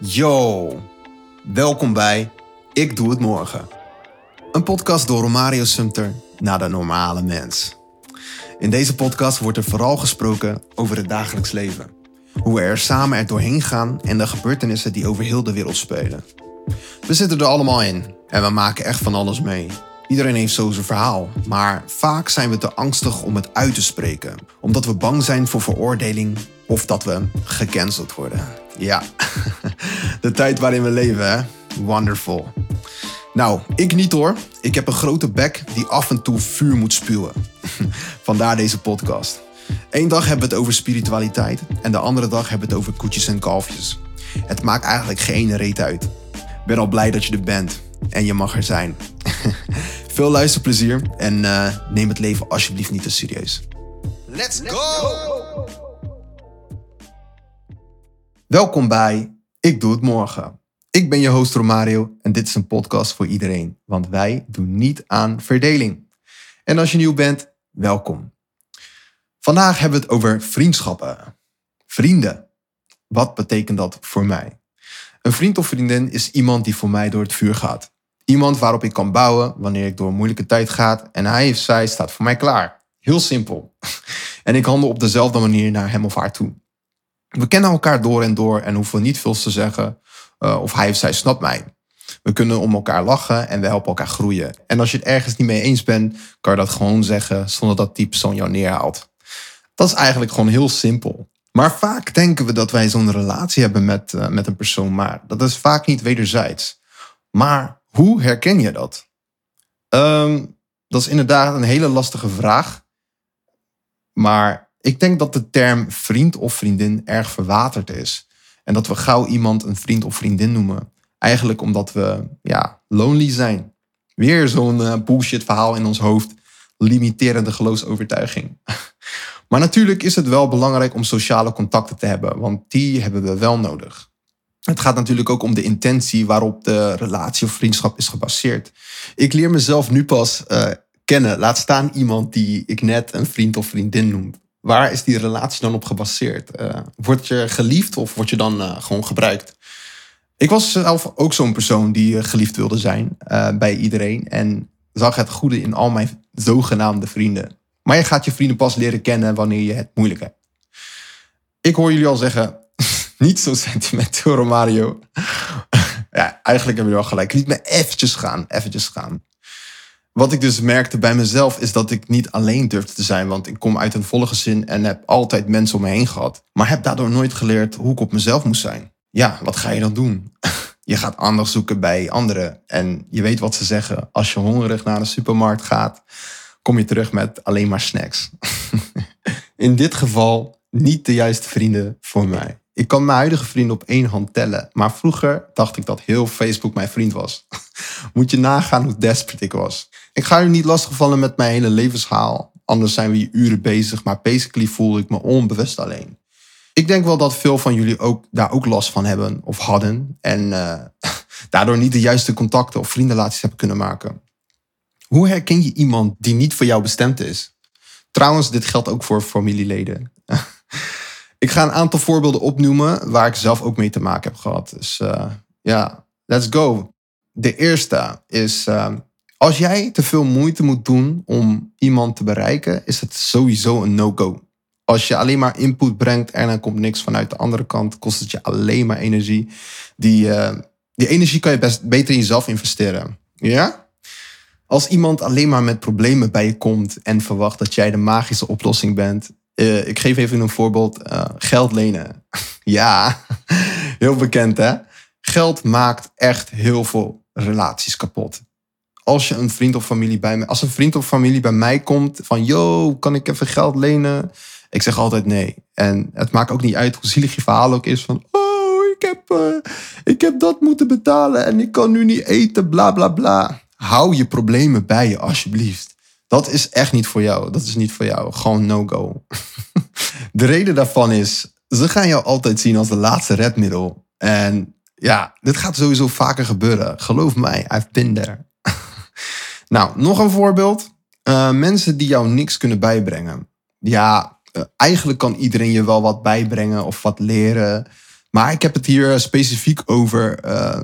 Yo, welkom bij Ik Doe Het Morgen. Een podcast door Romario Sumter naar de normale mens. In deze podcast wordt er vooral gesproken over het dagelijks leven. Hoe we er samen er doorheen gaan en de gebeurtenissen die over heel de wereld spelen. We zitten er allemaal in en we maken echt van alles mee. Iedereen heeft zo zijn verhaal, maar vaak zijn we te angstig om het uit te spreken, omdat we bang zijn voor veroordeling of dat we gecanceld worden. Ja, de tijd waarin we leven, hè? Wonderful. Nou, ik niet hoor. Ik heb een grote bek die af en toe vuur moet spuwen. Vandaar deze podcast. Eén dag hebben we het over spiritualiteit en de andere dag hebben we het over koetjes en kalfjes. Het maakt eigenlijk geen reet uit. Ik ben al blij dat je er bent en je mag er zijn. Veel luisterplezier en uh, neem het leven alsjeblieft niet te serieus. Let's go! Welkom bij Ik Doe Het Morgen. Ik ben je host Romario en dit is een podcast voor iedereen, want wij doen niet aan verdeling. En als je nieuw bent, welkom. Vandaag hebben we het over vriendschappen. Vrienden. Wat betekent dat voor mij? Een vriend of vriendin is iemand die voor mij door het vuur gaat. Iemand waarop ik kan bouwen wanneer ik door een moeilijke tijd ga en hij of zij staat voor mij klaar. Heel simpel. En ik handel op dezelfde manier naar hem of haar toe. We kennen elkaar door en door en hoeven niet veel te zeggen uh, of hij of zij snapt mij. We kunnen om elkaar lachen en we helpen elkaar groeien. En als je het ergens niet mee eens bent, kan je dat gewoon zeggen zonder dat die persoon jou neerhaalt. Dat is eigenlijk gewoon heel simpel. Maar vaak denken we dat wij zo'n relatie hebben met, uh, met een persoon, maar dat is vaak niet wederzijds. Maar hoe herken je dat? Um, dat is inderdaad een hele lastige vraag. Maar ik denk dat de term vriend of vriendin erg verwaterd is. En dat we gauw iemand een vriend of vriendin noemen. Eigenlijk omdat we ja, lonely zijn. Weer zo'n uh, bullshit verhaal in ons hoofd. Limiterende geloofsovertuiging. maar natuurlijk is het wel belangrijk om sociale contacten te hebben. Want die hebben we wel nodig. Het gaat natuurlijk ook om de intentie waarop de relatie of vriendschap is gebaseerd. Ik leer mezelf nu pas uh, kennen. Laat staan iemand die ik net een vriend of vriendin noem waar is die relatie dan op gebaseerd? Uh, word je geliefd of word je dan uh, gewoon gebruikt? Ik was zelf ook zo'n persoon die geliefd wilde zijn bij iedereen. En zag het goede in al mijn zogenaamde vrienden. Maar je gaat je vrienden pas leren kennen wanneer je het moeilijk hebt. Ik hoor jullie al zeggen, niet zo sentimenteel Romario. ja, eigenlijk hebben jullie wel gelijk. Niet me eventjes gaan, eventjes gaan. Wat ik dus merkte bij mezelf is dat ik niet alleen durfde te zijn. Want ik kom uit een volle gezin en heb altijd mensen om me heen gehad. Maar heb daardoor nooit geleerd hoe ik op mezelf moest zijn. Ja, wat ga je dan doen? Je gaat aandacht zoeken bij anderen. En je weet wat ze zeggen. Als je hongerig naar de supermarkt gaat, kom je terug met alleen maar snacks. In dit geval niet de juiste vrienden voor mij. Ik kan mijn huidige vrienden op één hand tellen. Maar vroeger dacht ik dat heel Facebook mijn vriend was. Moet je nagaan hoe desperate ik was. Ik ga u niet lastigvallen met mijn hele levenshaal. Anders zijn we hier uren bezig. Maar basically voelde ik me onbewust alleen. Ik denk wel dat veel van jullie ook, daar ook last van hebben of hadden. En uh, daardoor niet de juiste contacten of vriendenrelaties hebben kunnen maken. Hoe herken je iemand die niet voor jou bestemd is? Trouwens, dit geldt ook voor familieleden. Ik ga een aantal voorbeelden opnoemen waar ik zelf ook mee te maken heb gehad. Dus uh, ja, let's go. De eerste is, uh, als jij te veel moeite moet doen om iemand te bereiken, is het sowieso een no-go. Als je alleen maar input brengt en er komt niks vanuit de andere kant, kost het je alleen maar energie. Die, uh, die energie kan je best beter in jezelf investeren. Ja? Als iemand alleen maar met problemen bij je komt en verwacht dat jij de magische oplossing bent, uh, ik geef even een voorbeeld. Uh, geld lenen. ja, heel bekend hè. Geld maakt echt heel veel relaties kapot. Als je een vriend of familie bij mij, als een vriend of familie bij mij komt van, yo, kan ik even geld lenen? Ik zeg altijd nee. En het maakt ook niet uit hoe zielig je verhaal ook is van, oh, ik heb, uh, ik heb dat moeten betalen en ik kan nu niet eten, bla bla bla. Hou je problemen bij je, alsjeblieft. Dat is echt niet voor jou. Dat is niet voor jou. Gewoon no-go. de reden daarvan is, ze gaan jou altijd zien als de laatste redmiddel. En ja, dit gaat sowieso vaker gebeuren. Geloof mij, I've been there. nou, nog een voorbeeld. Uh, mensen die jou niks kunnen bijbrengen. Ja, uh, eigenlijk kan iedereen je wel wat bijbrengen of wat leren. Maar ik heb het hier specifiek over uh,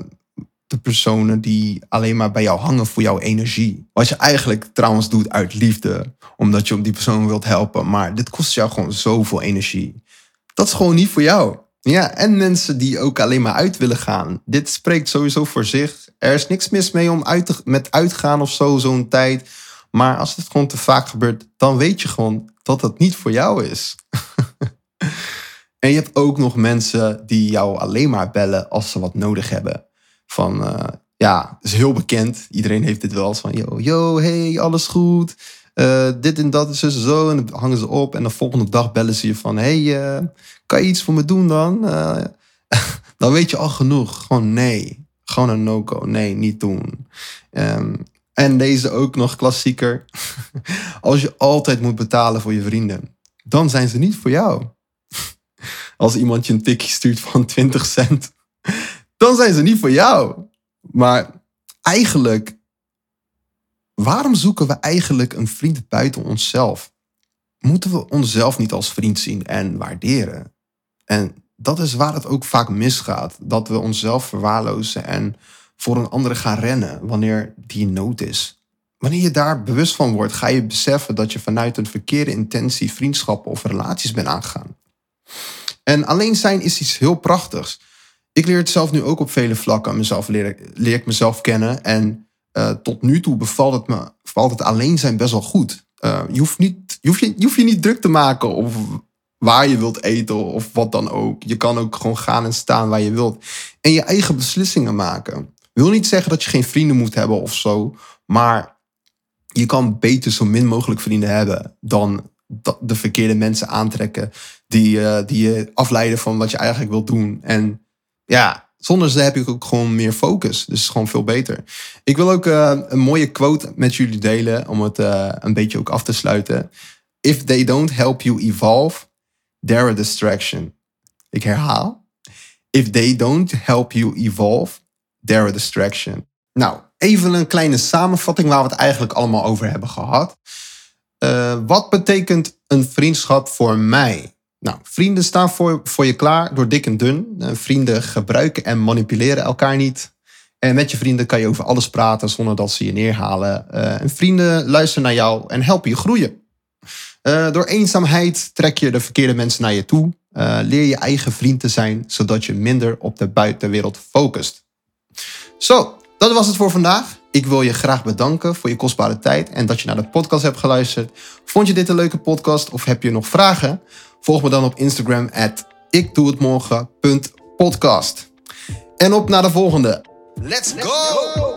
de personen die alleen maar bij jou hangen voor jouw energie. Wat je eigenlijk trouwens doet uit liefde, omdat je op die persoon wilt helpen. Maar dit kost jou gewoon zoveel energie. Dat is gewoon niet voor jou. Ja, en mensen die ook alleen maar uit willen gaan. Dit spreekt sowieso voor zich. Er is niks mis mee om uit te, met uitgaan of zo, zo'n tijd. Maar als het gewoon te vaak gebeurt, dan weet je gewoon dat het niet voor jou is. en je hebt ook nog mensen die jou alleen maar bellen als ze wat nodig hebben. Van, uh, ja, is heel bekend. Iedereen heeft dit wel eens van, yo, yo, hey, alles goed. Uh, dit en dat is zo. En dan hangen ze op. En de volgende dag bellen ze je van, hey, uh, kan je iets voor me doen dan? dan weet je al genoeg. Gewoon nee. Gewoon een no-go. Nee, niet doen. Um, en deze ook nog klassieker. Als je altijd moet betalen voor je vrienden, dan zijn ze niet voor jou. Als iemand je een tikje stuurt van 20 cent, dan zijn ze niet voor jou. Maar eigenlijk, waarom zoeken we eigenlijk een vriend buiten onszelf? Moeten we onszelf niet als vriend zien en waarderen? En dat is waar het ook vaak misgaat. Dat we onszelf verwaarlozen en voor een andere gaan rennen wanneer die nood is. Wanneer je daar bewust van wordt, ga je beseffen dat je vanuit een verkeerde intentie vriendschappen of relaties bent aangegaan. En alleen zijn is iets heel prachtigs. Ik leer het zelf nu ook op vele vlakken. Mezelf leer, leer ik mezelf kennen. En uh, tot nu toe bevalt het me bevalt het alleen zijn best wel goed. Uh, je, hoeft niet, je, hoeft je, je hoeft je niet druk te maken of waar je wilt eten of wat dan ook. Je kan ook gewoon gaan en staan waar je wilt. En je eigen beslissingen maken. Wil niet zeggen dat je geen vrienden moet hebben of zo. Maar je kan beter zo min mogelijk vrienden hebben dan de verkeerde mensen aantrekken. Die, uh, die je afleiden van wat je eigenlijk wilt doen. En ja, zonder ze heb ik ook gewoon meer focus. Dus gewoon veel beter. Ik wil ook uh, een mooie quote met jullie delen. Om het uh, een beetje ook af te sluiten. If they don't help you evolve, they're a distraction. Ik herhaal. If they don't help you evolve, they're a distraction. Nou, even een kleine samenvatting waar we het eigenlijk allemaal over hebben gehad. Uh, wat betekent een vriendschap voor mij? Nou, vrienden staan voor, voor je klaar door dik en dun. Uh, vrienden gebruiken en manipuleren elkaar niet. En met je vrienden kan je over alles praten zonder dat ze je neerhalen. Uh, en vrienden luisteren naar jou en helpen je groeien. door eenzaamheid trek je de verkeerde mensen naar je toe. leer je eigen vriend te zijn, zodat je minder op de buitenwereld focust. Zo, dat was het voor vandaag. Ik wil je graag bedanken voor je kostbare tijd en dat je naar de podcast hebt geluisterd. Vond je dit een leuke podcast of heb je nog vragen? Volg me dan op Instagram at ikdoehetmorgen.podcast. En op naar de volgende. Let's go!